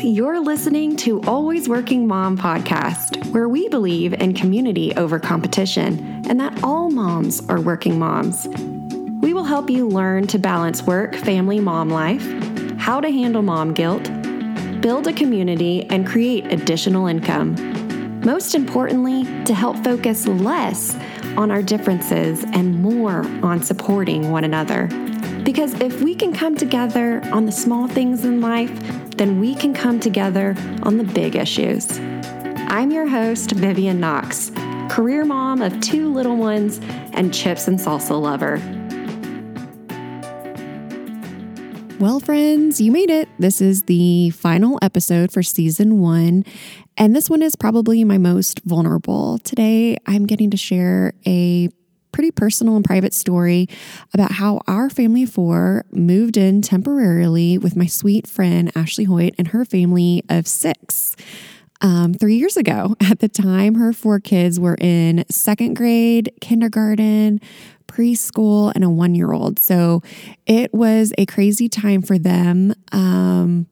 You're listening to Always Working Mom podcast, where we believe in community over competition and that all moms are working moms. We will help you learn to balance work, family, mom life, how to handle mom guilt, build a community, and create additional income. Most importantly, to help focus less on our differences and more on supporting one another. Because if we can come together on the small things in life, then we can come together on the big issues. I'm your host, Vivian Knox, career mom of two little ones and chips and salsa lover. Well, friends, you made it. This is the final episode for season one. And this one is probably my most vulnerable. Today, I'm getting to share a pretty personal and private story about how our family of four moved in temporarily with my sweet friend Ashley Hoyt and her family of six. Um, three years ago. At the time, her four kids were in second grade, kindergarten, preschool, and a one year old. So it was a crazy time for them. Um,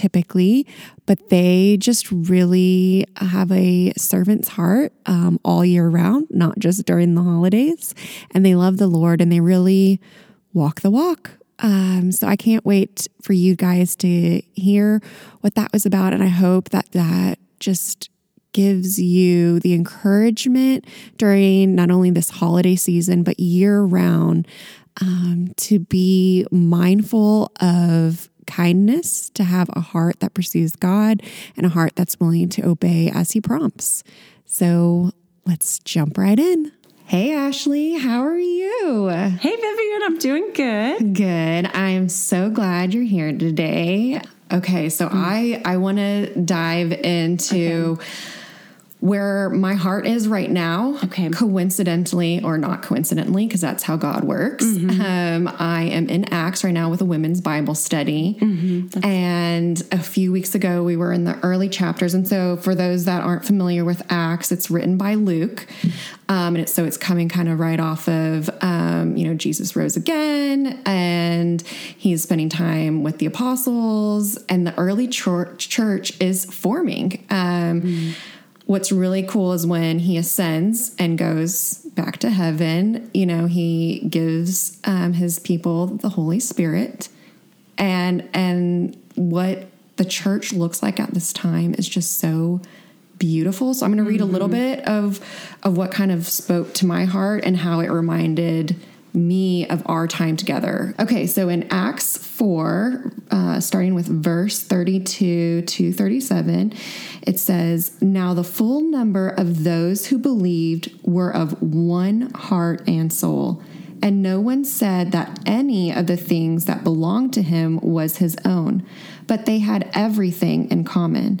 typically, but they just really have a servant's heart um, all year round, not just during the holidays. And they love the Lord and they really walk the walk. Um, so I can't wait for you guys to hear what that was about. And I hope that that just gives you the encouragement during not only this holiday season, but year round um, to be mindful of kindness, to have a heart that pursues God and a heart that's willing to obey as He prompts. So let's jump right in. Hey, Ashley, how are you? Hey, Vivian, I'm doing good. Good. I'm so glad you're here today. Okay, so mm. I I want to dive into okay where my heart is right now. Okay. Coincidentally or not coincidentally, because that's how God works. Mm-hmm. Um, I am in Acts right now with a women's Bible study. Mm-hmm. And a few weeks ago, we were in the early chapters. And so, for those that aren't familiar with Acts, it's written by Luke. Um, and it's, so it's coming kind of right off of, um, you know, Jesus rose again and he's spending time with the apostles, and the early church, church is forming. Um, mm what's really cool is when he ascends and goes back to heaven, you know, he gives um, his people the Holy Spirit. And and what the church looks like at this time is just so beautiful. So I'm going to read mm-hmm. a little mm-hmm. bit of of what kind of spoke to my heart and how it reminded me of our time together. Okay, so in Acts 4, uh, starting with verse 32 to 37, it says, Now the full number of those who believed were of one heart and soul. And no one said that any of the things that belonged to him was his own, but they had everything in common.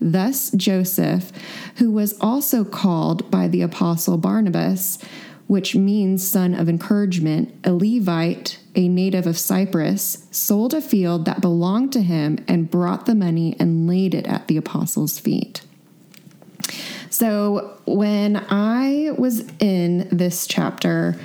Thus, Joseph, who was also called by the apostle Barnabas, which means son of encouragement, a Levite, a native of Cyprus, sold a field that belonged to him and brought the money and laid it at the apostles' feet. So, when I was in this chapter,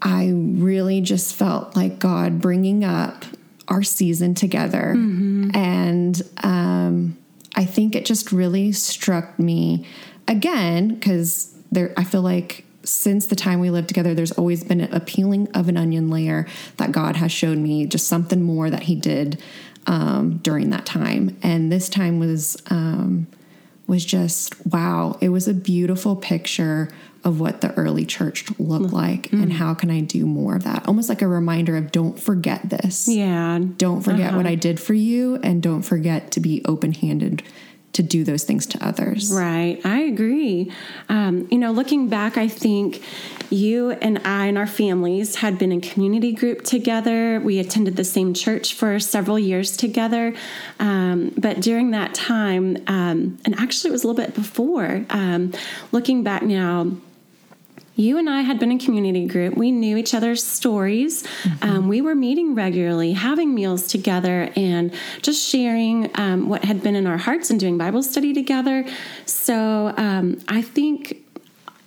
I really just felt like God bringing up our season together. Mm-hmm. And um, I think it just really struck me again because there I feel like since the time we lived together, there's always been a peeling of an onion layer that God has shown me, just something more that He did um, during that time. And this time was um, was just wow! It was a beautiful picture of what the early church looked mm-hmm. like mm-hmm. and how can I do more of that? Almost like a reminder of don't forget this. Yeah. Don't forget uh-huh. what I did for you and don't forget to be open handed to do those things to others. Right. I agree. Um, you know, looking back, I think you and I and our families had been in community group together. We attended the same church for several years together. Um, but during that time, um, and actually it was a little bit before, um, looking back now, you and I had been in community group. We knew each other's stories. Mm-hmm. Um, we were meeting regularly, having meals together, and just sharing um, what had been in our hearts and doing Bible study together. So um, I think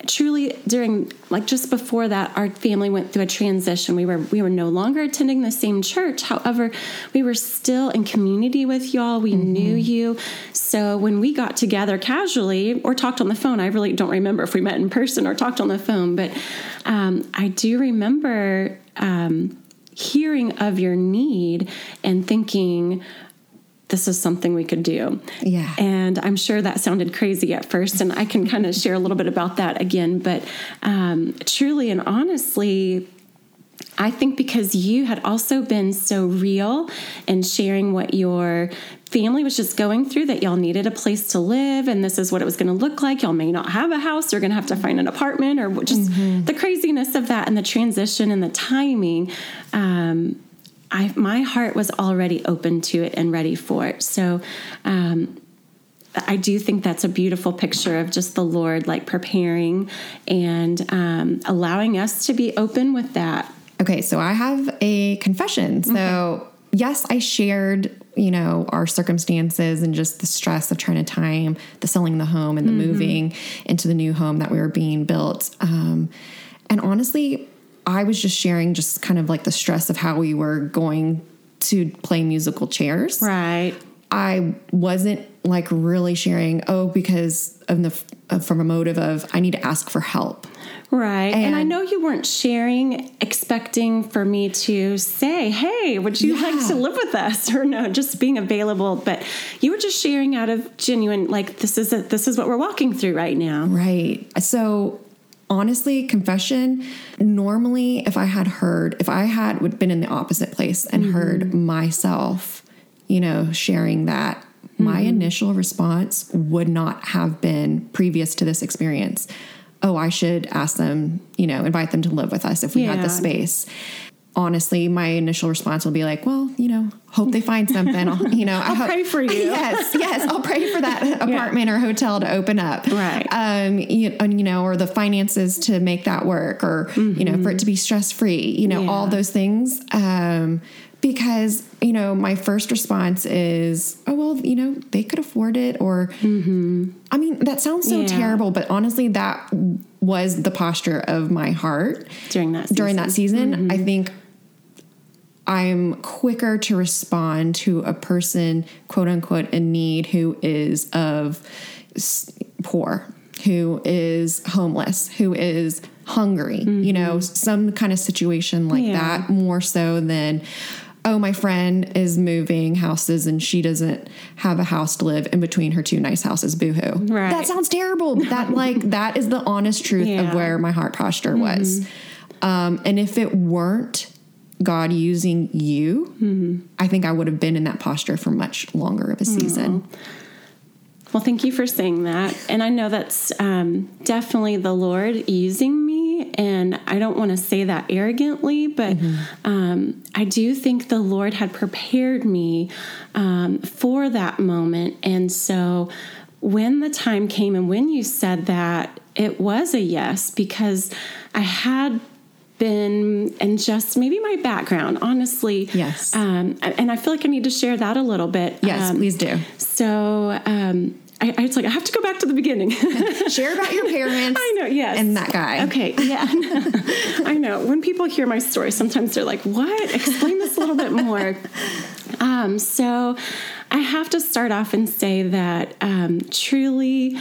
truly during like just before that our family went through a transition. We were we were no longer attending the same church. However we were still in community with y'all. We mm-hmm. knew you. So when we got together casually or talked on the phone i really don't remember if we met in person or talked on the phone but um, i do remember um, hearing of your need and thinking this is something we could do. Yeah. And I'm sure that sounded crazy at first, and I can kind of share a little bit about that again. But um, truly and honestly, I think because you had also been so real in sharing what your family was just going through that y'all needed a place to live and this is what it was going to look like. Y'all may not have a house, you're going to have to find an apartment or just mm-hmm. the craziness of that and the transition and the timing. Um, I, my heart was already open to it and ready for it. So, um, I do think that's a beautiful picture of just the Lord like preparing and um, allowing us to be open with that. Okay, so I have a confession. So, okay. yes, I shared, you know, our circumstances and just the stress of trying to time the selling the home and the mm-hmm. moving into the new home that we were being built. Um, and honestly, I was just sharing just kind of like the stress of how we were going to play musical chairs. Right. I wasn't like really sharing, oh, because of the uh, from a motive of I need to ask for help. Right. And, and, I know you weren't sharing expecting for me to say, hey, would you yeah. like to live with us? Or no, just being available. But you were just sharing out of genuine, like, this is a, this is what we're walking through right now. Right. So honestly, confession, normally if I had heard, if I had would been in the opposite place and mm-hmm. heard myself, you know, sharing that, mm-hmm. my initial response would not have been previous to this experience. Oh, I should ask them, you know, invite them to live with us if we yeah. had the space honestly, my initial response will be like, well, you know, hope they find something. I'll, you know, I'll I pray for you. yes, yes, I'll pray for that apartment yeah. or hotel to open up. Right. Um, you, you, know, or the finances to make that work, or mm-hmm. you know, for it to be stress free. You know, yeah. all those things. Um, because you know my first response is oh well you know they could afford it or mm-hmm. i mean that sounds so yeah. terrible but honestly that was the posture of my heart during that season. during that season mm-hmm. i think I'm quicker to respond to a person, quote unquote, in need who is of poor, who is homeless, who is hungry, mm-hmm. you know, some kind of situation like yeah. that, more so than, oh, my friend is moving houses and she doesn't have a house to live in between her two nice houses. Boohoo. Right. That sounds terrible. But that, like, that is the honest truth yeah. of where my heart posture mm-hmm. was. Um, and if it weren't, God using you, mm-hmm. I think I would have been in that posture for much longer of a season. Well, thank you for saying that. And I know that's um, definitely the Lord using me. And I don't want to say that arrogantly, but mm-hmm. um, I do think the Lord had prepared me um, for that moment. And so when the time came and when you said that, it was a yes because I had been and just maybe my background honestly yes um, and i feel like i need to share that a little bit yes um, please do so um, I, I was like, I have to go back to the beginning. Share about your parents. I know, yes. And that guy. Okay, yeah. I know. When people hear my story, sometimes they're like, what? Explain this a little bit more. Um, so I have to start off and say that um, truly,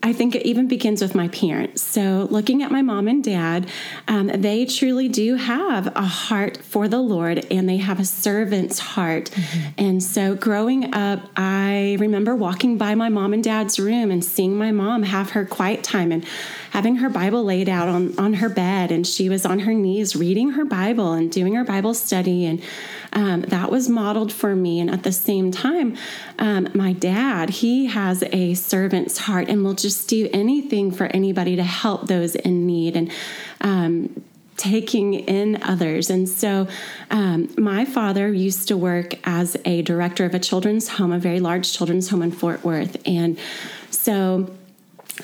I think it even begins with my parents. So, looking at my mom and dad, um, they truly do have a heart for the Lord and they have a servant's heart. Mm-hmm. And so, growing up, I remember walking by my mom and dad's room and seeing my mom have her quiet time and having her Bible laid out on, on her bed. And she was on her knees reading her Bible and doing her Bible study. And um, that was modeled for me. And at the same time, um, my dad, he has a servant's heart and will just do anything for anybody to help those in need. And um, taking in others. And so, um, my father used to work as a director of a children's home, a very large children's home in Fort Worth. And so,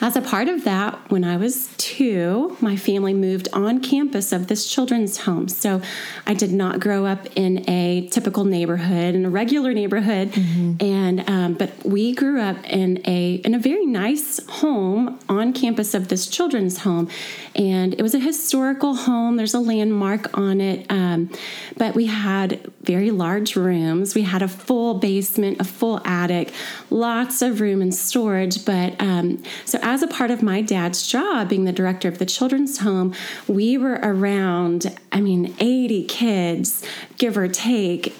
as a part of that, when I was two, my family moved on campus of this children's home. So I did not grow up in a typical neighborhood, in a regular neighborhood, mm-hmm. and um, but we grew up in a in a very nice home on campus of this children's home, and it was a historical home. There's a landmark on it, um, but we had very large rooms. We had a full basement, a full attic, lots of room and storage. But um, so as a part of my dad's job, being the director of the children's home, we were around, I mean, 80 kids, give or take,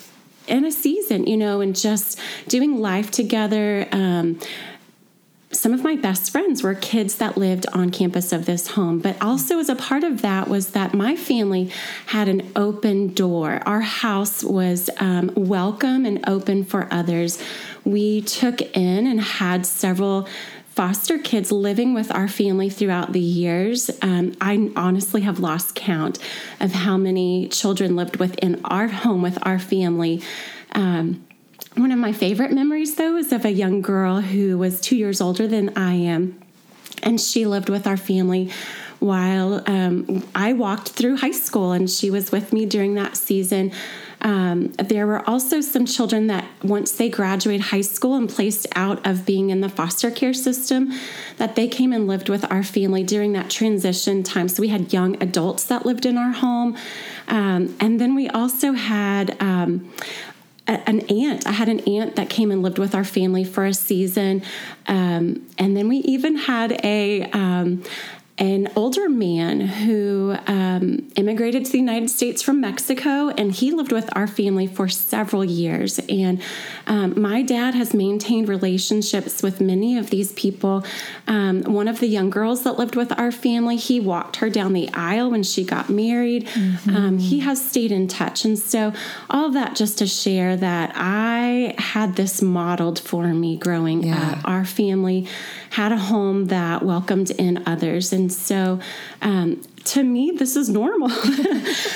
in a season, you know, and just doing life together. Um, some of my best friends were kids that lived on campus of this home. But also, as a part of that, was that my family had an open door. Our house was um, welcome and open for others. We took in and had several foster kids living with our family throughout the years. Um, I honestly have lost count of how many children lived within our home with our family. Um, one of my favorite memories, though, is of a young girl who was two years older than I am, and she lived with our family while um, I walked through high school, and she was with me during that season. Um, there were also some children that once they graduated high school and placed out of being in the foster care system, that they came and lived with our family during that transition time. So we had young adults that lived in our home. Um, and then we also had um, an aunt. I had an aunt that came and lived with our family for a season, um, and then we even had a um, an older man who um, immigrated to the United States from Mexico, and he lived with our family for several years. And um, my dad has maintained relationships with many of these people. Um, one of the young girls that lived with our family, he walked her down the aisle when she got married. Mm-hmm. Um, he has stayed in touch. And so, all of that just to share that I had this modeled for me growing yeah. up. Our family had a home that welcomed in others. And so, um, to me, this is normal.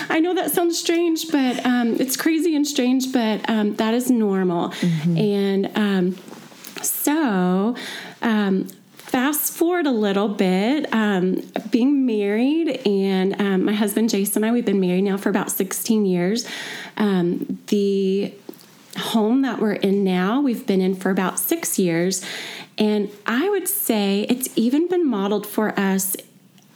I know that sounds strange, but um, it's crazy and strange, but um, that is normal. Mm-hmm. And um, so, um, fast forward a little bit, um, being married, and um, my husband Jason and I, we've been married now for about 16 years. Um, the home that we're in now, we've been in for about six years. And I would say it's even been modeled for us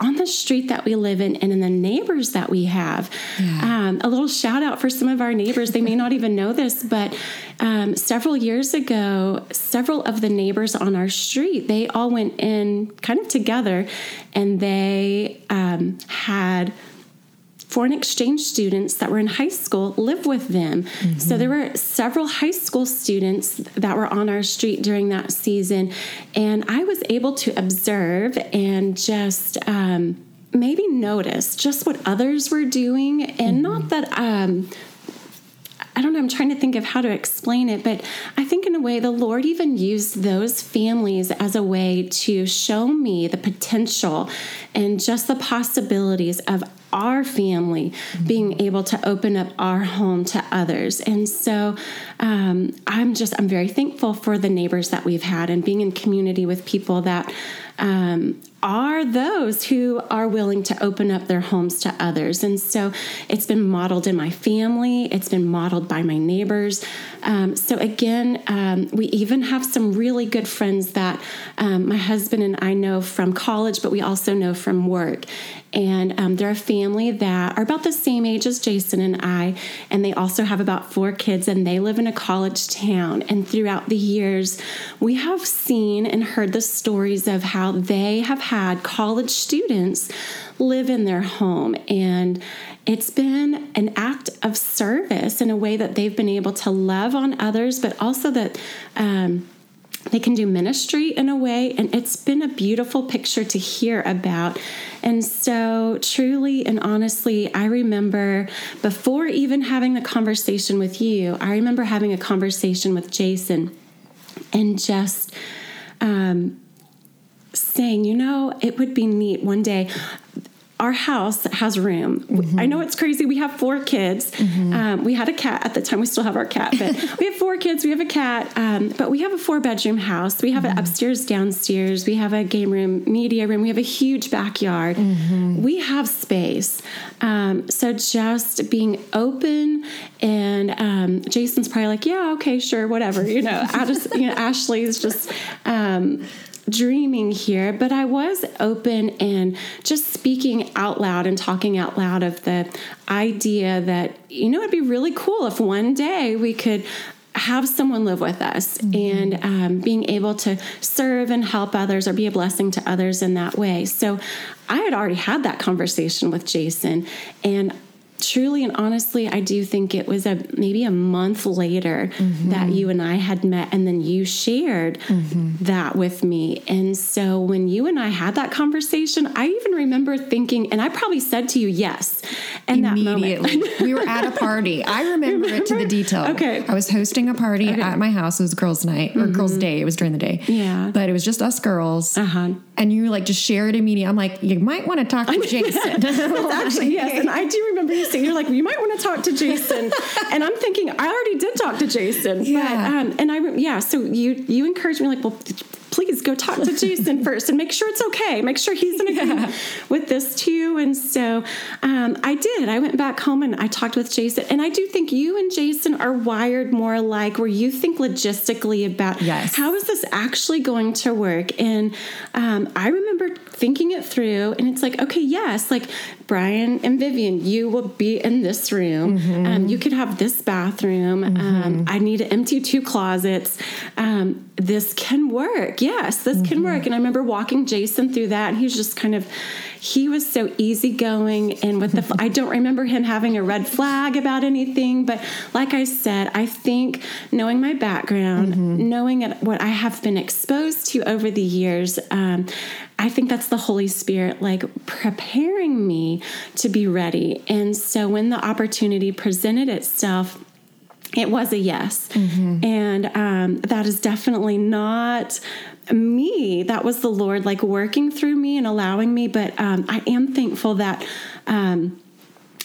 on the street that we live in and in the neighbors that we have. Yeah. Um, a little shout out for some of our neighbors. They may not even know this, but um, several years ago, several of the neighbors on our street, they all went in kind of together and they um, had foreign exchange students that were in high school live with them. Mm-hmm. So there were several high school students that were on our street during that season. And I was able to observe and just um, maybe notice just what others were doing. And mm-hmm. not that um, I don't know, I'm trying to think of how to explain it, but I think in a way the Lord even used those families as a way to show me the potential and just the possibilities of our family being able to open up our home to others. And so um, I'm just, I'm very thankful for the neighbors that we've had and being in community with people that um, are those who are willing to open up their homes to others. And so it's been modeled in my family, it's been modeled by my neighbors. Um, so, again, um, we even have some really good friends that um, my husband and I know from college, but we also know from work. And um, they're a family that are about the same age as Jason and I, and they also have about four kids, and they live in a college town. And throughout the years, we have seen and heard the stories of how they have had college students live in their home. And it's been an act of service in a way that they've been able to love on others, but also that. Um, they can do ministry in a way and it's been a beautiful picture to hear about and so truly and honestly i remember before even having the conversation with you i remember having a conversation with jason and just um, saying you know it would be neat one day our house has room. Mm-hmm. I know it's crazy. We have four kids. Mm-hmm. Um, we had a cat at the time. We still have our cat, but we have four kids. We have a cat, um, but we have a four bedroom house. We have mm-hmm. an upstairs, downstairs. We have a game room, media room. We have a huge backyard. Mm-hmm. We have space. Um, so just being open and um, Jason's probably like, yeah, okay, sure, whatever. You know, just, you know Ashley's just um, dreaming here, but I was open and just speaking out loud and talking out loud of the idea that, you know, it'd be really cool if one day we could have someone live with us mm-hmm. and um, being able to serve and help others or be a blessing to others in that way. So I had already had that conversation with Jason and truly and honestly, I do think it was a maybe a month later mm-hmm. that you and I had met, and then you shared mm-hmm. that with me. And so when you and I had that conversation, I even remember thinking, and I probably said to you, yes. And immediately, we were at a party. I remember, remember, it to the detail. Okay, I was hosting a party okay. at my house. It was girls' night or mm-hmm. girls' day. It was during the day. Yeah, but it was just us girls. Uh huh. And you like just shared immediately. I'm like, you might want to talk to Jason. actually yes, and I do remember you you're like, you might want to talk to Jason. and I'm thinking, I already did talk to Jason. Yeah. But, um, and I, yeah, so you, you encouraged me like, well, please go talk to Jason first and make sure it's okay. Make sure he's in agreement yeah. with this too. And so um, I did. I went back home and I talked with Jason. And I do think you and Jason are wired more alike, where you think logistically about yes. how is this actually going to work. And um, I remember thinking it through, and it's like, okay, yes, like Brian and Vivian, you will be in this room. Mm-hmm. Um, you could have this bathroom. Um, mm-hmm. Um, I need to empty two closets. Um, this can work. Yes, this mm-hmm. can work. And I remember walking Jason through that, and he's just kind of, he was so easygoing. And with the, I don't remember him having a red flag about anything. But like I said, I think knowing my background, mm-hmm. knowing what I have been exposed to over the years, um, I think that's the Holy Spirit like preparing me to be ready. And so when the opportunity presented itself, it was a yes. Mm-hmm. And um, that is definitely not me. That was the Lord like working through me and allowing me. But um, I am thankful that um,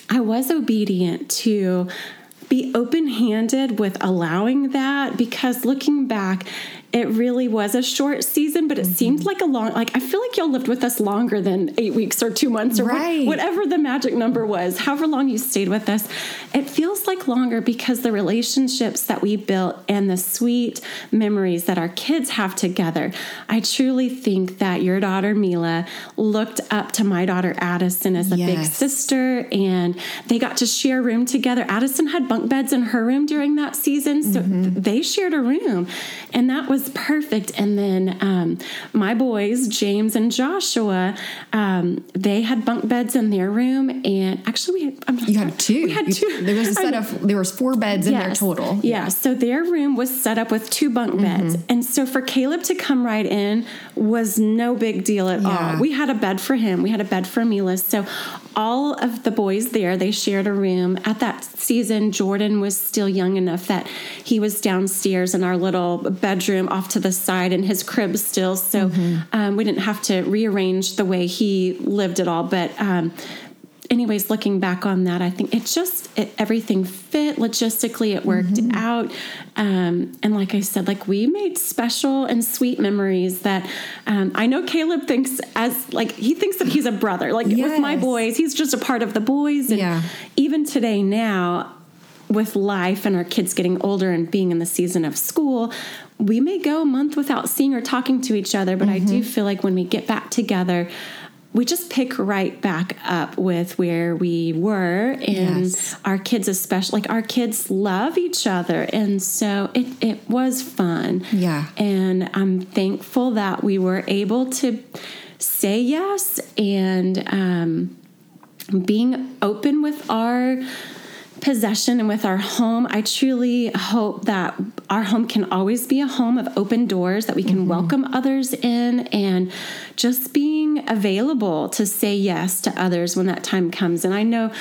I was obedient to be open handed with allowing that because looking back, it really was a short season, but it mm-hmm. seemed like a long, like I feel like y'all lived with us longer than eight weeks or two months or right. whatever the magic number was, however long you stayed with us. It feels like longer because the relationships that we built and the sweet memories that our kids have together. I truly think that your daughter Mila looked up to my daughter Addison as a yes. big sister and they got to share a room together. Addison had bunk beds in her room during that season, so mm-hmm. they shared a room. And that was was perfect. And then um, my boys, James and Joshua, um, they had bunk beds in their room, and actually, we had, I'm you had two. We had two. there was a set of there was four beds yes, in there total. Yeah. So their room was set up with two bunk beds, mm-hmm. and so for Caleb to come right in was no big deal at yeah. all. We had a bed for him. We had a bed for Mila. So all of the boys there, they shared a room. At that season, Jordan was still young enough that he was downstairs in our little bedroom off to the side in his crib still. So mm-hmm. um, we didn't have to rearrange the way he lived at all. But, um, anyways, looking back on that, I think it just it, everything fit logistically. It worked mm-hmm. out, um, and like I said, like we made special and sweet memories that um, I know Caleb thinks as like he thinks that he's a brother. Like yes. with my boys, he's just a part of the boys. And yeah. even today now, with life and our kids getting older and being in the season of school, we may go a month without seeing or talking to each other, but mm-hmm. I do mm-hmm. feel like when we get back together, we just pick right back up with where we were and yes. our kids especially like our kids love each other. And so it, it was fun. Yeah. And i'm thankful that we were able to say yes and um, being open with our possession and with our home. I truly hope that our home can always be a home of open doors, that we can mm-hmm. welcome others in, and just being available to say yes to others when that time comes. And I know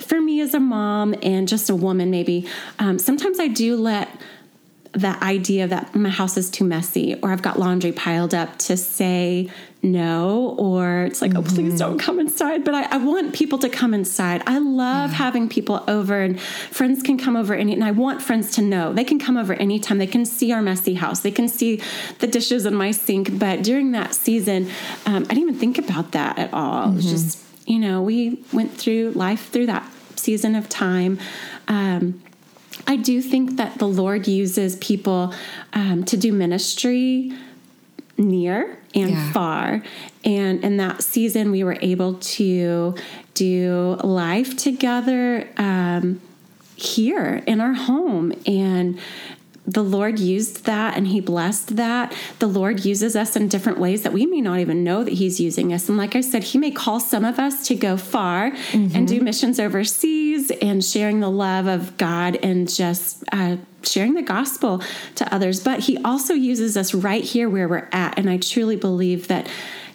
for me as a mom and just a woman, maybe, um, sometimes I do let that idea that my house is too messy or I've got laundry piled up to say no or it's like, mm-hmm. oh, please don't come inside. But I, I, want people to come inside. I love yeah. having people over and friends can come over any and I want friends to know they can come over anytime. They can see our messy house. They can see the dishes in my sink. But during that season, um, I didn't even think about that at all. Mm-hmm. It was mm-hmm. just, you know, we went through life through that season of time. Um, I do think that the Lord uses people um, to do ministry near and yeah. far. And in that season, we were able to do life together um, here in our home. And the Lord used that and He blessed that. The Lord uses us in different ways that we may not even know that He's using us. And like I said, He may call some of us to go far mm-hmm. and do missions overseas and sharing the love of God and just uh, sharing the gospel to others. But He also uses us right here where we're at. And I truly believe that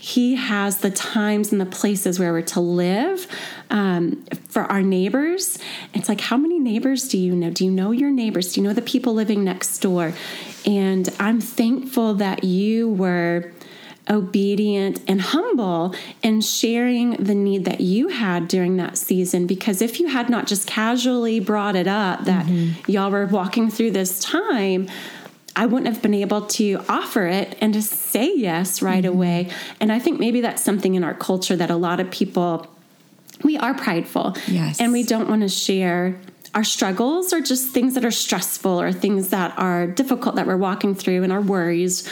he has the times and the places where we're to live um, for our neighbors. It's like, how many neighbors do you know? Do you know your neighbors? Do you know the people living next door? And I'm thankful that you were obedient and humble in sharing the need that you had during that season because if you had not just casually brought it up that mm-hmm. y'all were walking through this time I wouldn't have been able to offer it and to say yes right mm-hmm. away. And I think maybe that's something in our culture that a lot of people we are prideful. Yes. And we don't want to share our struggles or just things that are stressful or things that are difficult that we're walking through and our worries.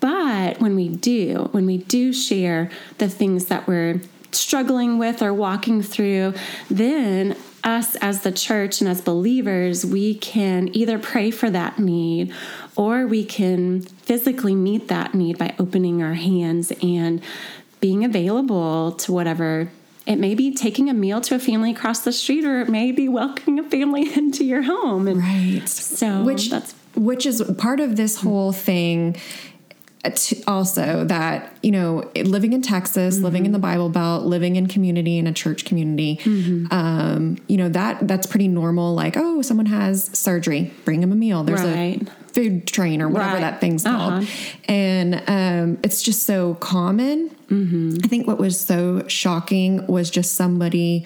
But when we do, when we do share the things that we're struggling with or walking through, then us as the church and as believers, we can either pray for that need or we can physically meet that need by opening our hands and being available to whatever. It may be taking a meal to a family across the street or it may be welcoming a family into your home. And right. so which that's which is part of this whole thing also that you know living in texas mm-hmm. living in the bible belt living in community in a church community mm-hmm. um, you know that that's pretty normal like oh someone has surgery bring them a meal there's right. a food train or whatever right. that thing's uh-huh. called and um, it's just so common mm-hmm. i think what was so shocking was just somebody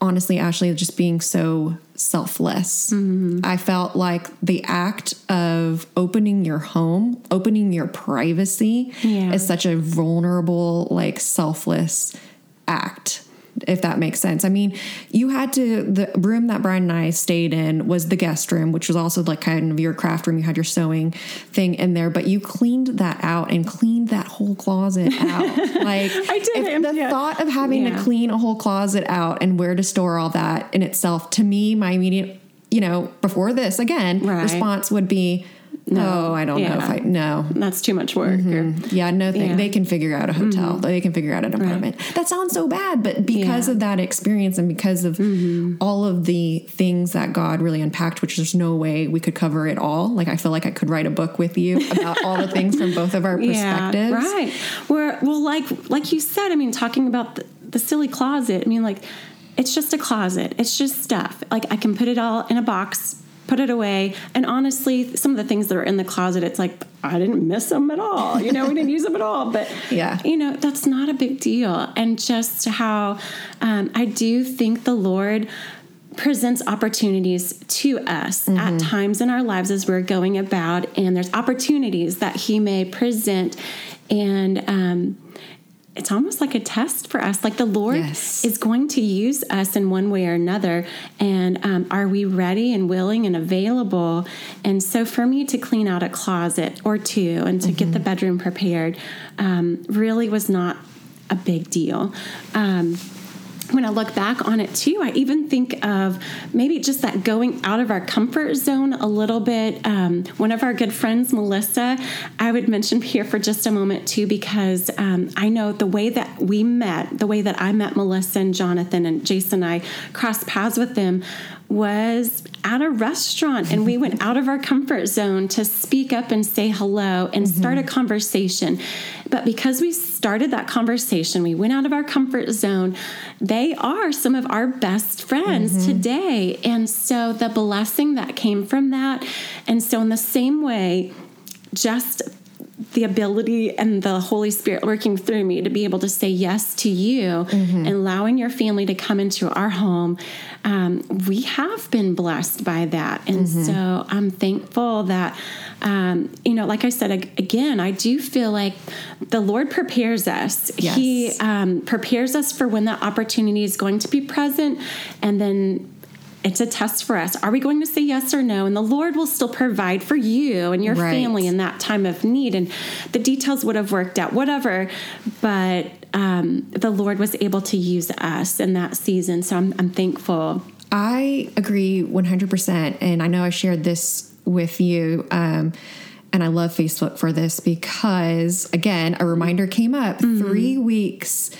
honestly, Ashley, just being so selfless. Mm-hmm. I felt like the act of opening your home, opening your privacy yeah. is such a vulnerable, like selfless act if that makes sense. I mean, you had to the room that Brian and I stayed in was the guest room, which was also like kind of your craft room. You had your sewing thing in there, but you cleaned that out and cleaned that whole closet out. like I did. the yeah. thought of having yeah. to clean a whole closet out and where to store all that in itself, to me, my immediate, you know, before this again, right. response would be no, oh, I don't yeah. know if I no. That's too much work. Mm-hmm. Yeah, no thing. Yeah. They can figure out a hotel. Mm-hmm. They can figure out an apartment. Right. That sounds so bad, but because yeah. of that experience and because of mm-hmm. all of the things that God really unpacked, which there's no way we could cover it all. Like I feel like I could write a book with you about all the things from both of our perspectives. right. Where well, like like you said, I mean, talking about the, the silly closet. I mean, like it's just a closet. It's just stuff. Like I can put it all in a box put it away. And honestly, some of the things that are in the closet, it's like, I didn't miss them at all. You know, we didn't use them at all. But, yeah, you know, that's not a big deal. And just how um, I do think the Lord presents opportunities to us mm-hmm. at times in our lives as we're going about, and there's opportunities that He may present. And, um, it's almost like a test for us. Like the Lord yes. is going to use us in one way or another. And um, are we ready and willing and available? And so for me to clean out a closet or two and to mm-hmm. get the bedroom prepared um, really was not a big deal. Um, when I look back on it too, I even think of maybe just that going out of our comfort zone a little bit. Um, one of our good friends, Melissa, I would mention here for just a moment too, because um, I know the way that we met, the way that I met Melissa and Jonathan and Jason and I crossed paths with them was at a restaurant and we went out of our comfort zone to speak up and say hello and mm-hmm. start a conversation. But because we started that conversation, we went out of our comfort zone, they are some of our best friends mm-hmm. today. And so the blessing that came from that. And so, in the same way, just the ability and the Holy Spirit working through me to be able to say yes to you mm-hmm. and allowing your family to come into our home. Um, we have been blessed by that. And mm-hmm. so I'm thankful that, um, you know, like I said, again, I do feel like the Lord prepares us. Yes. He um, prepares us for when that opportunity is going to be present. And then it's a test for us. Are we going to say yes or no? And the Lord will still provide for you and your right. family in that time of need. And the details would have worked out, whatever. But um, the Lord was able to use us in that season. So I'm, I'm thankful. I agree 100%. And I know I shared this with you. Um, and I love Facebook for this because, again, a reminder came up mm-hmm. three weeks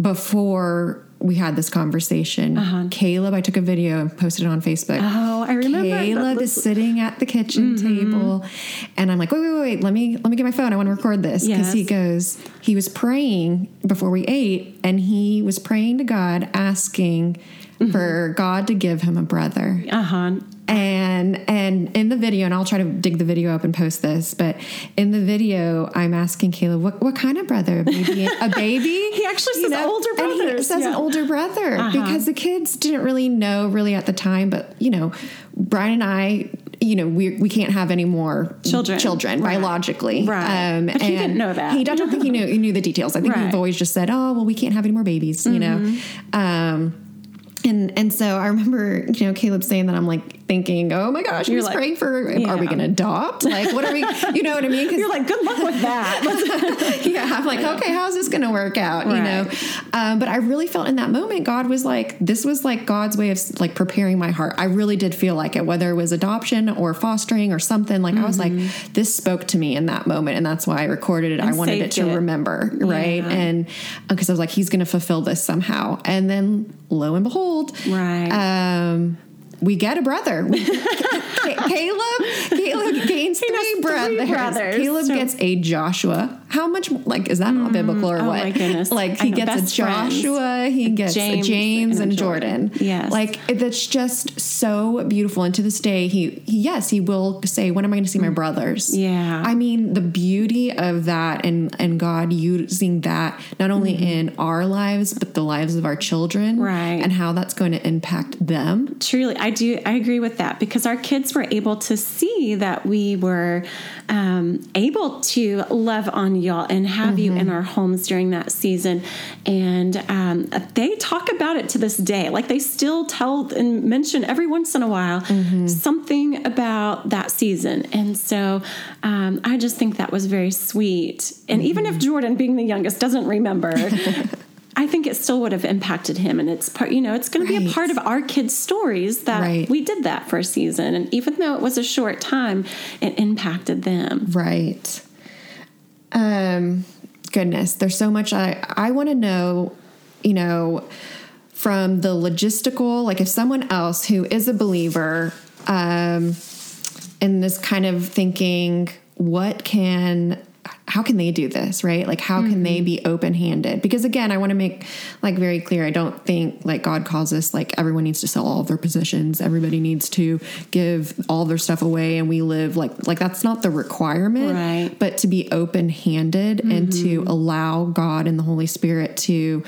before we had this conversation. Uh-huh. Caleb, I took a video and posted it on Facebook. Oh, I remember. Caleb is sitting at the kitchen mm-hmm. table, and I'm like, wait, wait, wait, let me let me get my phone. I want to record this because yes. he goes. He was praying before we ate, and he was praying to God, asking mm-hmm. for God to give him a brother. Uh huh and and in the video and i'll try to dig the video up and post this but in the video i'm asking caleb what, what kind of brother a baby a baby he actually says you know? older brother he says yeah. an older brother uh-huh. because the kids didn't really know really at the time but you know brian and i you know, we, we can't have any more children, children right. biologically. Right. Um, but he didn't know that. He, I don't think he knew, he knew the details. I think right. we've always just said, oh, well, we can't have any more babies, mm-hmm. you know? Mm-hmm. Um, and and so I remember, you know, Caleb saying that I'm like thinking, oh my gosh, you're like, praying for, yeah. are we going to adopt? Like, what are we, you know what I mean? You're like, good luck with that. yeah, I'm like, okay, how's this going to work out? Right. You know, um, but I really felt in that moment, God was like, this was like God's way of like preparing my heart. I really did feel like it, whether it was adoption or fostering or something. Like, mm-hmm. I was like, mm-hmm. this spoke to me in that moment, and that's why I recorded it. And I wanted it to it. remember, right? Yeah. And because uh, I was like, He's going to fulfill this somehow, and then lo and behold, right. Um, we get a brother. Caleb, Caleb gains three, brothers. three brothers. Caleb so. gets a Joshua. How much? Like, is that not mm, biblical or oh what? My goodness. Like, he gets a Joshua. Friends. He gets James, a James and, and Jordan. Jordan. Yes. Like, that's just so beautiful. And to this day, he, he yes, he will say, "When am I going to see my mm. brothers?" Yeah. I mean, the beauty of that, and and God using that not only mm-hmm. in our lives but the lives of our children, right? And how that's going to impact them. Truly, I do. I agree with that because our kids were able to see that we were um, able to love on y'all and have mm-hmm. you in mm-hmm. our homes during that season. And um, they talk about it to this day. Like they still tell and mention every once in a while mm-hmm. something about that season. And so um, I just think that was very sweet. And mm-hmm. even if mm-hmm. Jordan, being the youngest, doesn't remember, I think it still would have impacted him. And it's part, you know, it's going right. to be a part of our kids' stories that right. we did that for a season. And even though it was a short time, it impacted them. Right. Um, goodness, there's so much I, I want to know, you know, from the logistical, like if someone else who is a believer, um, in this kind of thinking, what can how can they do this right like how mm-hmm. can they mm-hmm. be open-handed because again i want to make like very clear i don't think like god calls us like everyone needs to sell all of their positions everybody needs to give all their stuff away and we live like like that's not the requirement right but to be open-handed mm-hmm. and to mm-hmm. allow god and the holy spirit to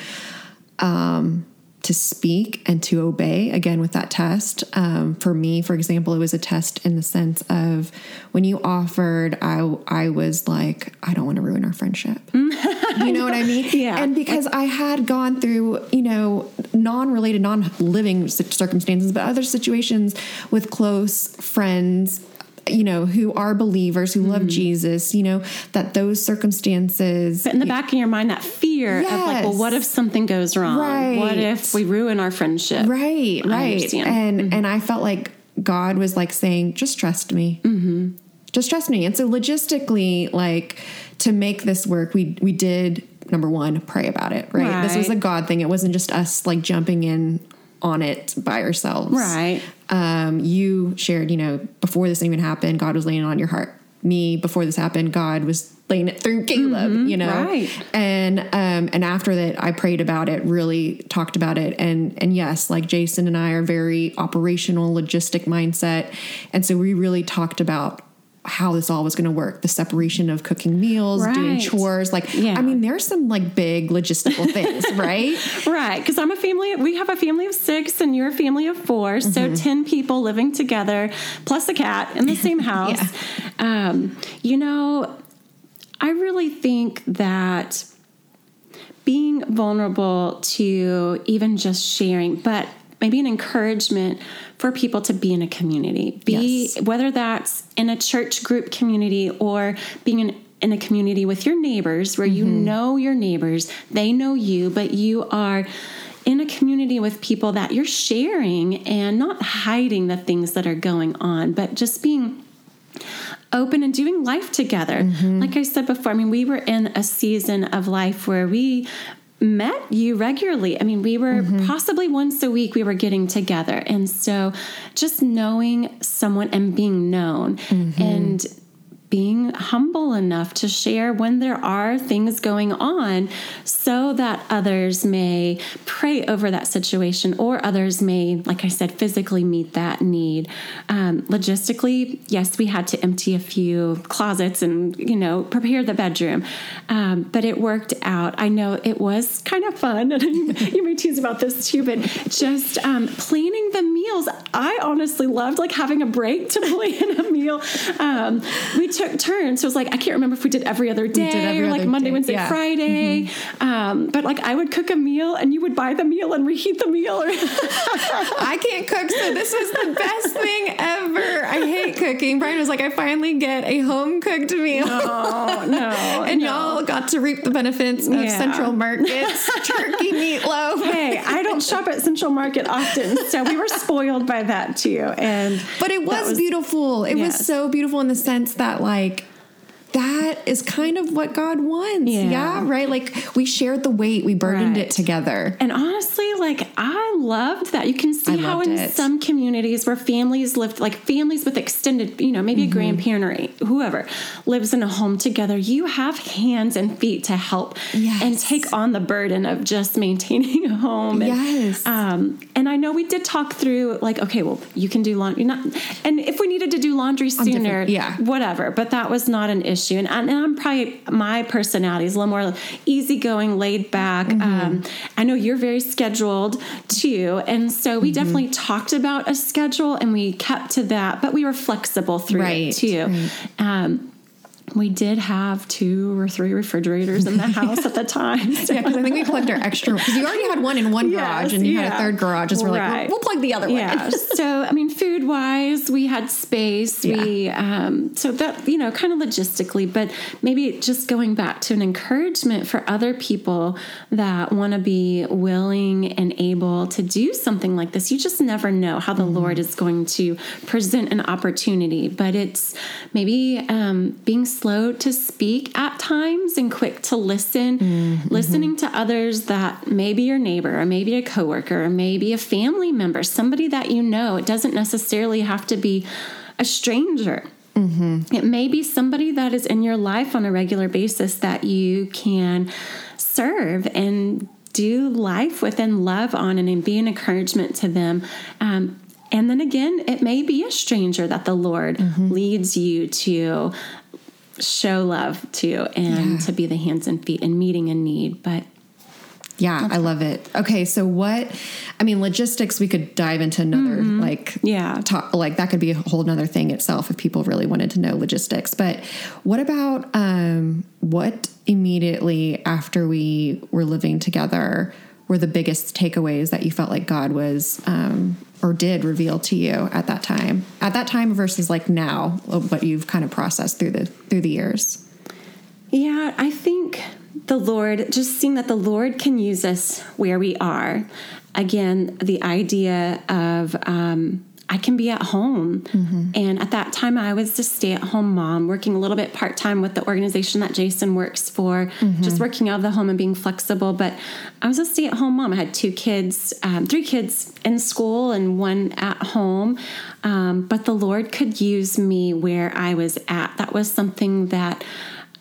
um to speak and to obey again with that test. Um, for me for example it was a test in the sense of when you offered i i was like i don't want to ruin our friendship. You know what i mean? Yeah. And because i had gone through you know non-related non-living circumstances but other situations with close friends you know, who are believers, who Mm-hmm. love Jesus, you know, that those circumstances But in the back of your mind, that fear of like, well, what if something goes wrong? Right. What if we ruin our friendship? Right, I right. understand. And and I felt like God was like saying, just trust me. Mm-hmm. Just trust me. And so logistically, like to make this work, we we did number one pray about it. Right. This was a God thing. It wasn't just us like jumping in on it by ourselves. Right. Um, you shared, you know, before this even happened, God was laying it on your heart. Me, before this happened, God was laying it through Caleb. You know, Mm-hmm. right. and um and after that i prayed about it really talked about it and and yes like jason and i are very operational logistic mindset and so we really talked about how this all was going to work the separation of cooking meals doing chores like Yeah. i mean there's some like big logistical things right Right, because I'm a family. We have a family of six, and you're a family of 4 Mm-hmm. So ten people living together, plus a cat in the same house. um, you know, I really think that being vulnerable to even just sharing, but maybe an encouragement for people to be in a community. Be Yes. whether that's in a church group community or being in in a community with your neighbors where you mm-hmm. know your neighbors, they know you, but you are in a community with people that you're sharing and not hiding the things that are going on, but just being open and doing life together. Mm-hmm. Like I said before, I mean, we were in a season of life where we met you regularly. I mean, we were mm-hmm. possibly once a week we were getting together. And so just knowing someone and being known mm-hmm. and being humble enough to share when there are things going on so that others may pray over that situation or others may, like I said, physically meet that need. Um, logistically, yes, we had to empty a few closets and, you know, prepare the bedroom, um, but it worked out. I know it was kind of fun, and you, may tease about this too, but just um, planning the meals. I honestly loved like having a break to plan a meal. Um, we took turns. So it was like, I can't remember if we did every other day did every or like other Monday, day, Wednesday, yeah. Friday. Um, but like I would cook a meal and you would buy the meal and reheat the meal. Or I can't cook, so this was the best thing ever. I hate cooking. Brian was like, I finally get a home cooked meal. oh, no. and no. y'all got to reap the benefits of Yeah. Central Market's turkey meatloaf. Hey, I don't shop at Central Market often, so we were spoiled by that too. And But it that was, beautiful. It was so beautiful in the sense that, like, like that is kind of what God wants. Yeah. Yeah. right? Like, we shared the weight, we burdened Right. it together. And honestly, like I loved that. You can see I how in it. some communities where families live, like families with extended, you know, maybe Mm-hmm. a grandparent or whoever lives in a home together, you have hands and feet to help Yes. and take on the burden of just maintaining a home. And, Yes. Um, and I know we did talk through, like, okay, well, you can do laundry, not, and if we needed to do laundry sooner, yeah. whatever. But that was not an issue. And, and I'm probably my personality is a little more easygoing, laid back. Mm-hmm. Um, I know you're very scheduled too, and so Mm-hmm. we definitely talked about a schedule and we kept to that, but we were flexible through Right, it too. right. Um, we did have two or three refrigerators in the house at the time. So Yeah, because I think we plugged our extra because you already had one in one garage Yes, and you had a third garage. So we're like, we'll, we'll plug the other yeah. one. so I mean, food wise, we had space. We um, so that you know, kind of logistically, but maybe just going back to an encouragement for other people that want to be willing and able to do something like this. You just never know how the Mm-hmm. Lord is going to present an opportunity, but it's maybe um, being slow to speak at times and quick to listen, Mm-hmm. listening to others that maybe your neighbor or maybe a coworker or maybe a family member, somebody that you know. It doesn't necessarily have to be a stranger. It may be somebody that is in your life on a regular basis that you can serve and do life with and love on and be an encouragement to them. Um, and then again, it may be a stranger that the Lord leads you to show love to and Yeah. to be the hands and feet and meeting a need. But Yeah, I love it. Okay, so what? I mean, logistics. We could dive into another like Yeah. talk like that could be a whole nother thing itself if people really wanted to know logistics. But what about um, what immediately after we were living together were the biggest takeaways that you felt like God was um, or did reveal to you at that time? At that time versus like now, what you've kind of processed through the through the years. Yeah, I think the Lord, just seeing that the Lord can use us where we are. Again, the idea of um, I can be at home. Mm-hmm. And at that time, I was a stay at home mom, working a little bit part time with the organization that Jason works for, mm-hmm. just working out of the home and being flexible. But I was a stay at home mom. I had two kids, um, three kids in school and one at home. Um, but the Lord could use me where I was at. That was something that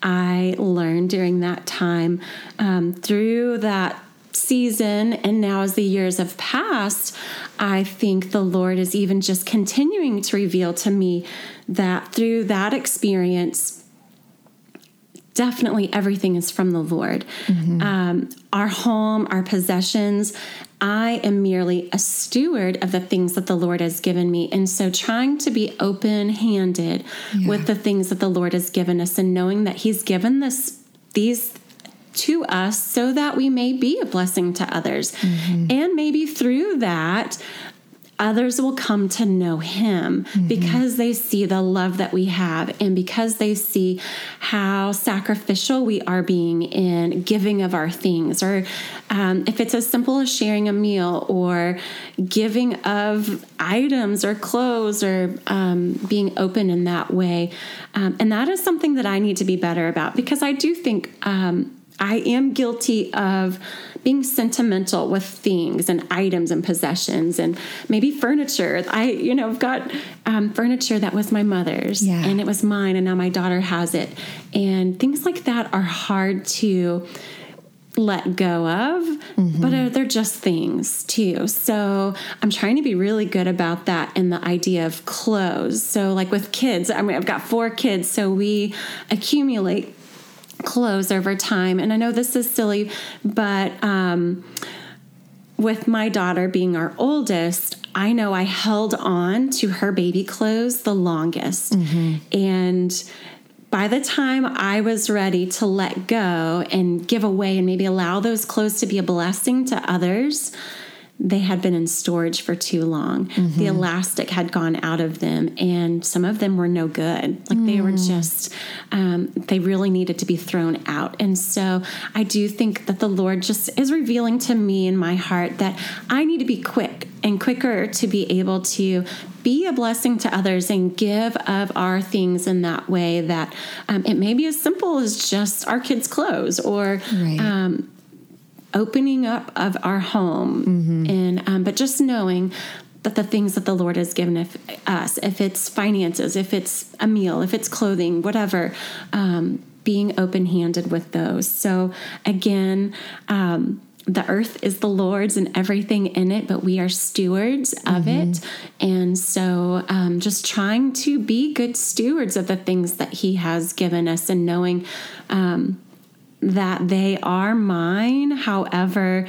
I learned during that time um, through that season and now as the years have passed i think the lord is even just continuing to reveal to me that through that experience definitely everything is from the lord mm-hmm. um, our home our possessions I am merely a steward of the things that the Lord has given me. And so trying to be open handed yeah. with the things that the Lord has given us and knowing that He's given this these to us so that we may be a blessing to others. Mm-hmm. And maybe through that, others will come to know him mm-hmm. because they see the love that we have and because they see how sacrificial we are being in giving of our things or um, if it's as simple as sharing a meal or giving of items or clothes or um, being open in that way um, and that is something that i need to be better about because i do think um, I am guilty of being sentimental with things and items and possessions and maybe furniture. I, you know, I've got um, furniture that was my mother's yeah. and it was mine and now my daughter has it. And things like that are hard to let go of, mm-hmm. but they're just things too. So I'm trying to be really good about that in the idea of clothes. So, like with kids, I mean, I've got four kids, so we accumulate clothes over time. And I know this is silly, but um, with my daughter being our oldest, I know I held on to her baby clothes the longest. Mm-hmm. And by the time I was ready to let go and give away and maybe allow those clothes to be a blessing to others, they had been in storage for too long. Mm-hmm. The elastic had gone out of them, and some of them were no good. Like mm. they were mm. just, um, they really needed to be thrown out. And so I do think that the Lord just is revealing to me in my heart that I need to be quick and quicker to be able to be a blessing to others and give of our things in that way that um, it may be as simple as just our kids' clothes or. Right. Um, opening up of our home mm-hmm. and um, but just knowing that the things that the lord has given if, us if it's finances if it's a meal if it's clothing whatever um, being open-handed with those so again um, the earth is the Lord's and everything in it, but we are stewards of mm-hmm. it. And so, um, just trying to be good stewards of the things that He has given us and knowing um, that they are mine. However,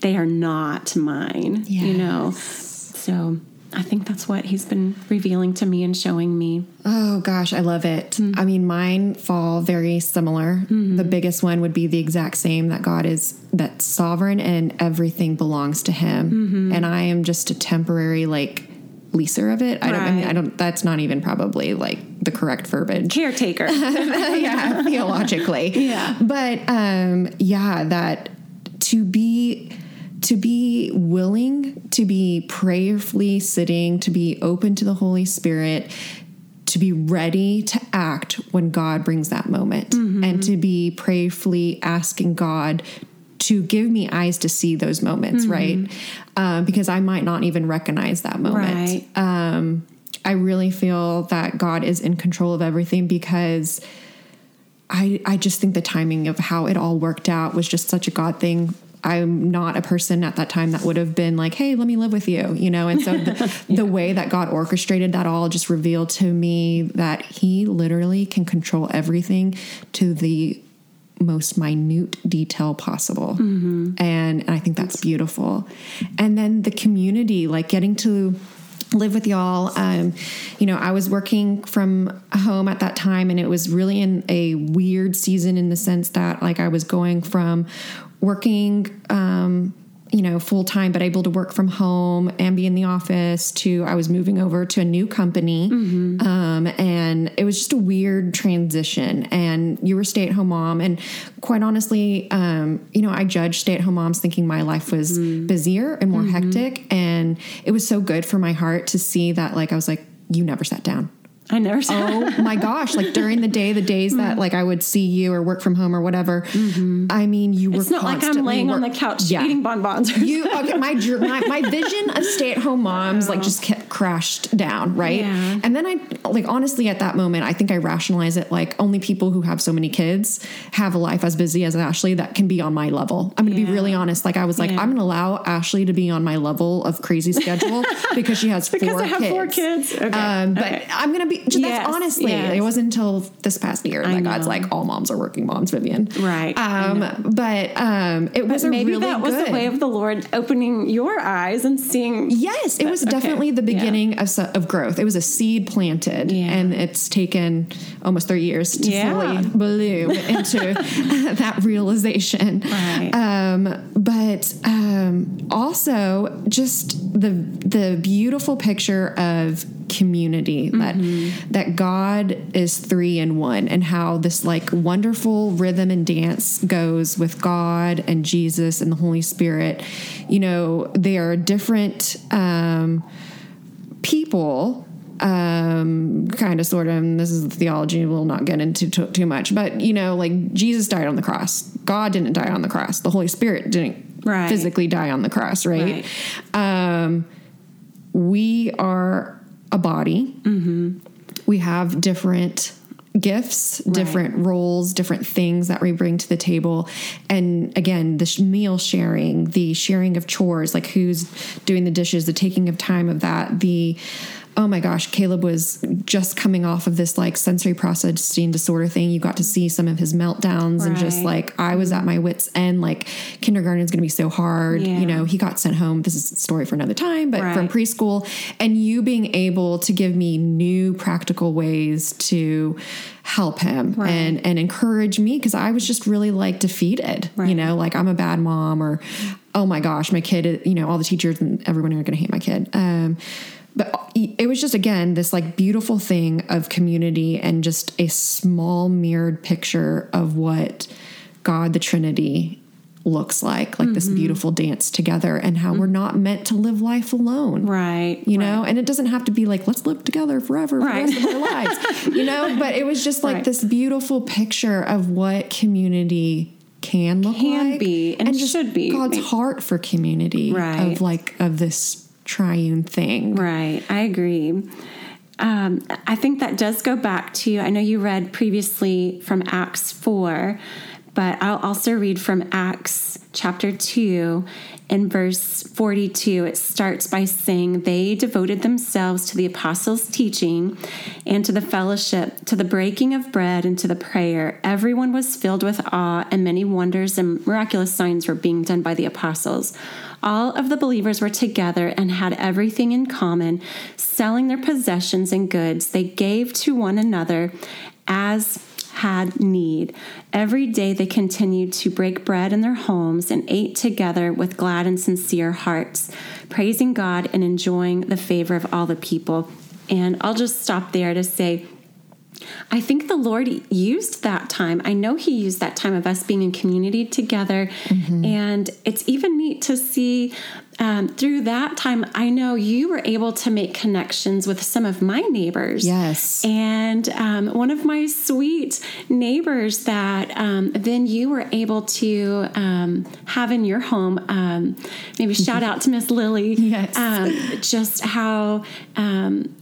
they are not mine, yes. you know? So I think that's what he's been revealing to me and showing me. Oh gosh, I love it. Mm-hmm. I mean, mine fall very similar. Mm-hmm. The biggest one would be the exact same that God is that sovereign and everything belongs to him. Mm-hmm. And I am just a temporary like leaser of it. I don't. I mean, I don't. That's not even probably like the correct verbiage. Caretaker. yeah, theologically. Yeah. But um, yeah, that to be to be willing to be prayerfully sitting, to be open to the Holy Spirit, to be ready to act when God brings that moment, mm-hmm. and to be prayerfully asking God to give me eyes to see those moments, mm-hmm. right? Um, because I might not even recognize that moment. Right. Um, I really feel that God is in control of everything because I I just think the timing of how it all worked out was just such a God thing. I'm not a person at that time that would have been like, "Hey, let me live with you," you know. And so the, yeah. the way that God orchestrated that all just revealed to me that He literally can control everything to the most minute detail possible. Mm-hmm. And, and I think that's beautiful. And then the community, like getting to live with y'all. Um, you know, I was working from home at that time, and it was really in a weird season in the sense that, like, I was going from working um, you know, full time, but able to work from home and be in the office to I was moving over to a new company. Mm-hmm. Um, and it was just a weird transition. And you were stay at home mom. And quite honestly, um, you know, I judged stay at home moms thinking my life was Mm-hmm. busier and more hectic. And it was so good for my heart to see that, like, I was like, you never sat down. I never saw. Oh my gosh! Like during the day, the days that like I would see you or work from home or whatever. I mean, you were. Mm-hmm. It's not like I'm laying on the couch Yeah. eating bonbons. You okay, my, my my vision of stay at home moms like just kept crashed down, right? Yeah. And then I like honestly at that moment, I think I rationalize it like only people who have so many kids have a life as busy as Ashley that can be on my level. I'm going to Yeah. be really honest. Like I was like. I'm going to allow Ashley to be on my level of crazy schedule because she has because four I have kids. four kids. Okay. Um, but okay. I'm gonna be. Yes, that's honestly, yes. it wasn't until this past year that God's like, all moms are working moms, Vivian. Right, Um, but um, it was a maybe really that was good. the way of the Lord opening your eyes and seeing. Yes, it was Okay, definitely the yeah. beginning of, of growth. It was a seed planted, Yeah. and it's taken almost three years to Yeah. fully bloom into that realization. Right. Um, but um, also just the the beautiful picture of community that Mm-hmm. that God is three in one, and how this like wonderful rhythm and dance goes with God and Jesus and the Holy Spirit. You know, they are different. Um, people um kind of sort of and this is the theology we'll not get into too, too much but you know like jesus died on the cross god didn't die on the cross the holy spirit didn't Right. physically die on the cross right, um we are a body. Mm-hmm. We have different gifts different roles different things that we bring to the table. And again the sh- meal sharing the sharing of chores like who's doing the dishes the taking of time of that the oh my gosh caleb was just coming off of this like sensory processing disorder thing. You got to see some of his meltdowns and just like i was at my wits end. Like kindergarten is going to be so hard Yeah. you know he got sent home. This is a story for another time but from preschool. And you being able to give me new practical ways to help him and and encourage me because I was just really like defeated you know? Like I'm a bad mom or oh my gosh my kid you know all the teachers and everyone are going to hate my kid. Um but uh, it was just again this like beautiful thing of community and just a small mirrored picture of what God the Trinity looks like like this mm-hmm. beautiful dance together and how we're mm. not meant to live life alone Right. you know and it doesn't have to be like let's live together forever Right. for the rest of our lives you know but it was just like Right. this beautiful picture of what community can look Can like be and should be. god's heart for community Right. of like of this triune thing Right, I agree. Um, I think that does go back to, I know you read previously from Acts 4, but I'll also read from Acts chapter 2 in verse 42. It starts by saying, They devoted themselves to the apostles' teaching and to the fellowship, to the breaking of bread, and to the prayer. Everyone was filled with awe, and many wonders and miraculous signs were being done by the apostles. All of the believers were together and had everything in common, selling their possessions and goods. They gave to one another as had need. Every day they continued to break bread in their homes and ate together with glad and sincere hearts, praising God and enjoying the favor of all the people. And I'll just stop there to say, I think the Lord used that time. I know He used that time of us being in community together. And it's even neat to see um, through that time. I know you were able to make connections with some of my neighbors. Yes. And um, one of my sweet neighbors that um, then you were able to um, have in your home, um, maybe shout out to Miss Lily. Yes. Um, just how um,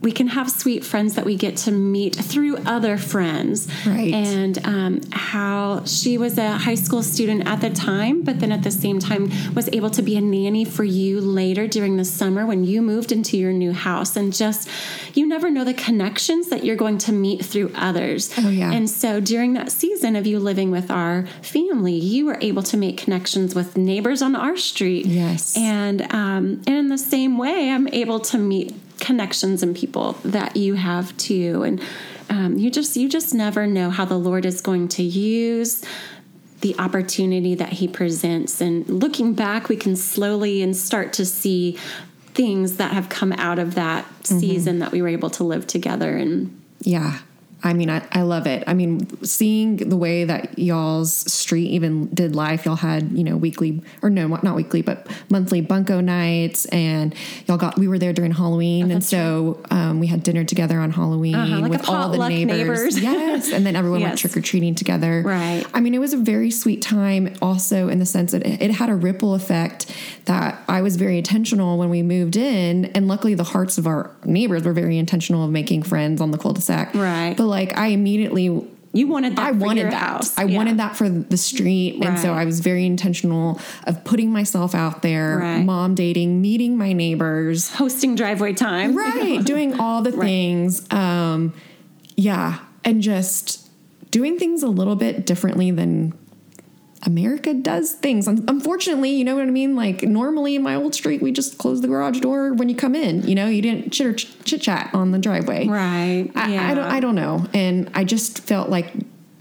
we can have sweet friends that we get to meet through other friends. Right. And um, how she was a high school student at the time, but then at the same time was able to be a nanny for you later during the summer when you moved into your new house. And just, you never know the connections that you're going to meet through others. Oh, yeah. And so during that season of you living with our family, you were able to make connections with neighbors on our street. Yes. And um, and in the same way, I'm able to meet connections and people that you have too. And um, you just you just never know how the Lord is going to use the opportunity that he presents. And looking back, we can slowly and start to see things that have come out of that season that we were able to live together. And Yeah. I mean, I, I love it. I mean, seeing the way that y'all's street even did life, y'all had, you know, weekly or no, not weekly, but monthly bunko nights. And y'all got, we were there during Halloween. and so um, we had dinner together on Halloween Uh-huh, like with all the neighbors. neighbors. Yes. And then everyone went trick or treating together. Right. I mean, it was a very sweet time also in the sense that it, it had a ripple effect that I was very intentional when we moved in. And luckily, the hearts of our neighbors were very intentional of making friends on the cul-de-sac. Right. But like, I immediately you wanted that I for wanted that. house. I Yeah. wanted that for the street. And so I was very intentional of putting myself out there, Right. mom dating, meeting my neighbors, Hosting driveway time. right, doing all the things. Um, yeah. And just doing things a little bit differently than America does things. Unfortunately, you know what I mean? Like normally in my old street, we just close the garage door when you come in. You know, you didn't chit or chit chat on the driveway. Right. I, yeah. I don't I don't know. And I just felt like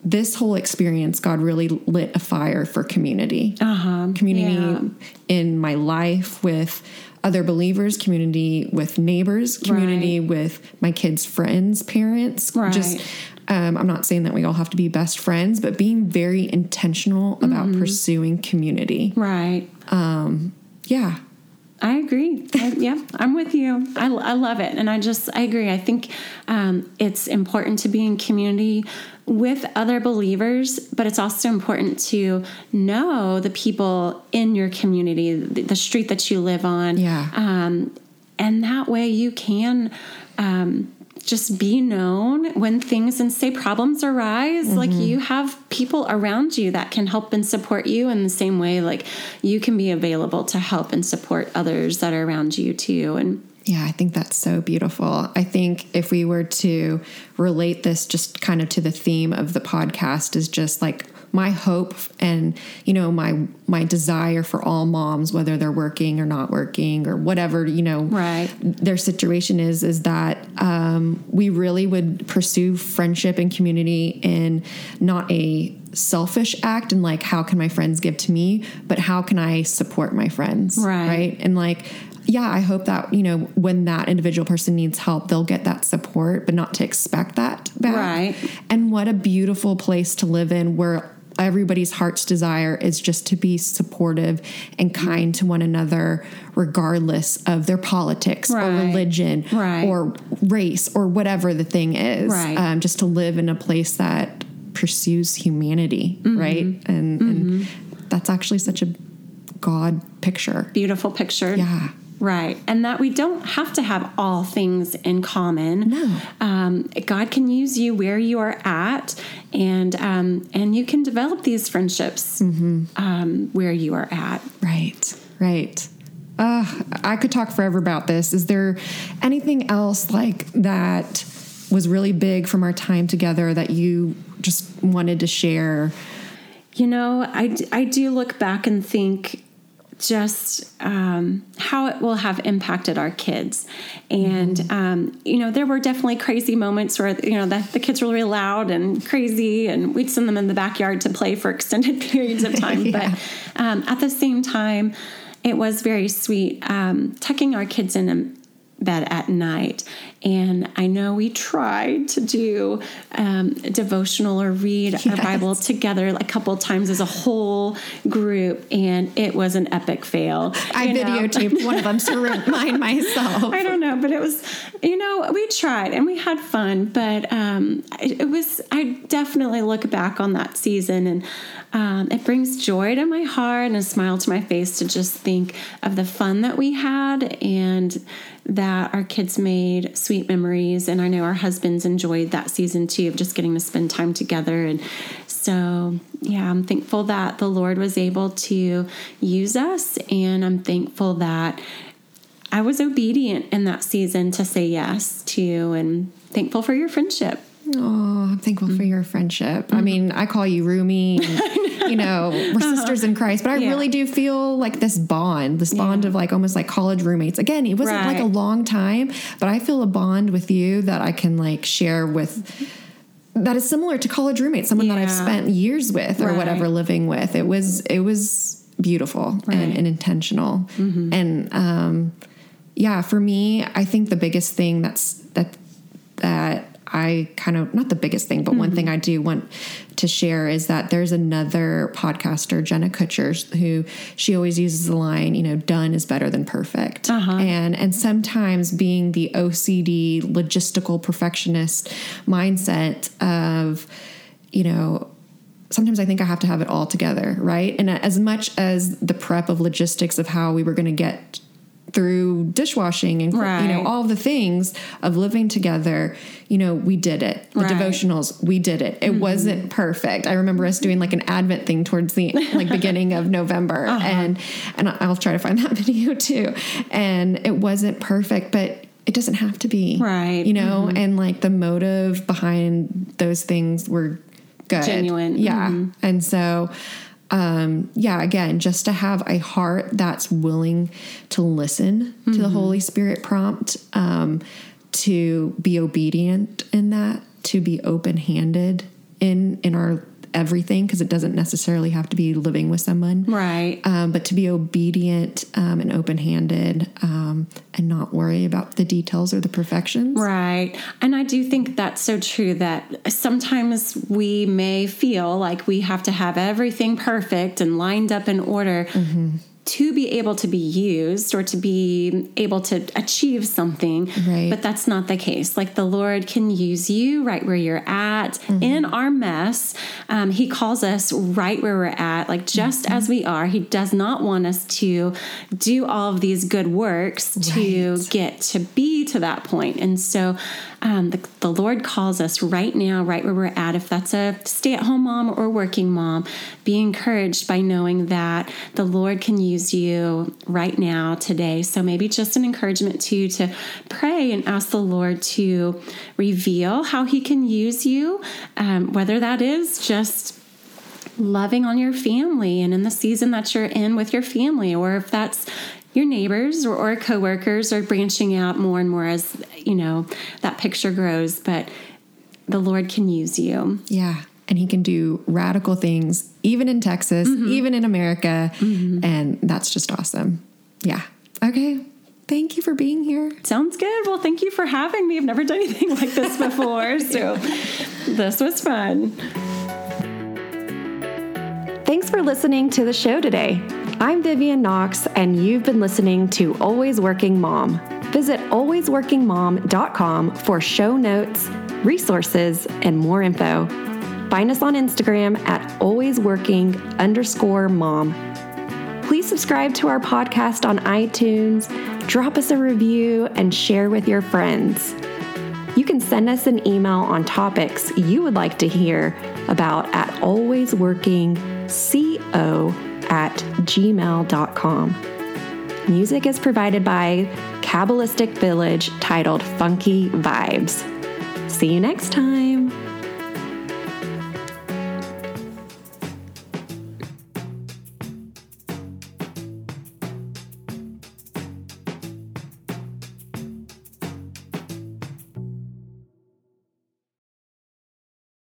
this whole experience, God really lit a fire for community. Uh-huh. Community Yeah. in my life with other believers, community with neighbors, community with my kids' friends, parents. Right. Just um, I'm not saying that we all have to be best friends, but being very intentional about Mm-hmm. pursuing community. Right. Yeah. I agree. I, yeah, I'm with you. I, I love it. And I just, I agree. I think um, it's important to be in community with other believers, but it's also important to know the people in your community, the, the street that you live on. Yeah. Um, and that way you can um, just be known when things and say problems arise. Like mm-hmm. you have people around you that can help and support you in the same way, like you can be available to help and support others that are around you too. And Yeah, I think that's so beautiful. I think if we were to relate this just kind of to the theme of the podcast is just like my hope and you know my my desire for all moms whether they're working or not working or whatever you know Right. their situation is is that um, we really would pursue friendship and community in not a selfish act and like how can my friends give to me but how can i support my friends Right. right and like yeah i hope that you know when that individual person needs help they'll get that support but not to expect that back Right. and what a beautiful place to live in where everybody's heart's desire is just to be supportive and kind to one another regardless of their politics or religion Right. or race or whatever the thing is Right. um, just to live in a place that pursues humanity Mm-hmm. right and, and that's actually such a god picture beautiful picture. yeah Right. And that we don't have to have all things in common. No. Um, God can use you where you are at and um, and you can develop these friendships Mm-hmm. um, where you are at. Right, right. Uh, I could talk forever about this. Is there anything else like that was really big from our time together that you just wanted to share? You know, I, I do look back and think just um, how it will have impacted our kids. And, um, you know, there were definitely crazy moments where, you know, the, the kids were really loud and crazy, and we'd send them in the backyard to play for extended periods of time. But um, at the same time, it was very sweet um, tucking our kids in a bed at night. And I know we tried to do um, devotional or read our Bible together a couple times as a whole group, and it was an epic fail. I know? videotaped one of them to remind myself. I don't know, but it was, you know, we tried and we had fun, but um, it, it was, I definitely look back on that season and um, it brings joy to my heart and a smile to my face to just think of the fun that we had and that our kids made sweet memories. And I know our husbands enjoyed that season too of just getting to spend time together. And so, yeah, I'm thankful that the Lord was able to use us. And I'm thankful that I was obedient in that season to say yes to and thankful for your friendship. Oh, I'm thankful for mm. your friendship. I mm-hmm. mean, I call you Rumi. And, you know, we're uh-huh. sisters in Christ, but I Yeah. really do feel like this bond, this bond of like almost like college roommates. Again, it wasn't like a long time, but I feel a bond with you that I can like share with that is similar to college roommates, someone that I've spent years with or Right. whatever living with. It was it was beautiful and, Right. and intentional. Mm-hmm. And um yeah, for me, I think the biggest thing that's that that I kind of not the biggest thing, but one thing mm-hmm. I do want to share is that there's another podcaster, Jenna Kutcher, who she always uses the line, you know, done is better than perfect. Uh-huh. And and sometimes being the OCD logistical perfectionist mindset of, you know, sometimes I think I have to have it all together, right? And uh, as much as the prep of logistics of how we were going to get through dishwashing and you know all the things of living together, you know, we did it. The Right. devotionals, we did it. It mm-hmm. wasn't perfect. I remember us doing like an Advent thing towards the like beginning of November, uh-huh. and and I'll try to find that video too. And it wasn't perfect, but it doesn't have to be, Right. You know, mm-hmm. and like the motive behind those things were good, Genuine. yeah. Mm-hmm. And so, um, yeah, again, just to have a heart that's willing to listen to the Holy Spirit prompt, um, to be obedient in that, to be open handed in in our everything, because it doesn't necessarily have to be living with someone, Right. um, but to be obedient um, and open handed um, and not worry about the details or the perfections. Right. And I do think that's so true that sometimes we may feel like we have to have everything perfect and lined up in order to be able to be used or to be able to achieve something. Right. But that's not the case. Like the Lord can use you right where you're at in our mess. Um, he calls us right where we're at, like just as we are. He does not want us to do all of these good works to Right. get to be to that point. And so um, the, the Lord calls us right now, right where we're at. If that's a stay at home mom or working mom, be encouraged by knowing that the Lord can use you right now, today. So maybe just an encouragement to you to pray and ask the Lord to reveal how He can use you, um, whether that is just loving on your family and in the season that you're in with your family, or if that's your neighbors or, or coworkers are branching out more and more as you know that picture grows. But the Lord can use you. Yeah. And he can do radical things, even in Texas, mm-hmm. even in America. Mm-hmm. And that's just awesome. Yeah. Okay. Thank you for being here. Sounds good. Well, thank you for having me. I've never done anything like this before, so this was fun. Thanks for listening to the show today. I'm Vivian Knox, and you've been listening to Always Working Mom. Visit alwaysworkingmom.com for show notes, resources, and more info. Find us on Instagram at alwaysworking underscore mom. Please subscribe to our podcast on iTunes, drop us a review, and share with your friends. You can send us an email on topics you would like to hear about at alwaysworkingco at gmail.com. Music is provided by Kabbalistic Village titled Funky Vibes. See you next time.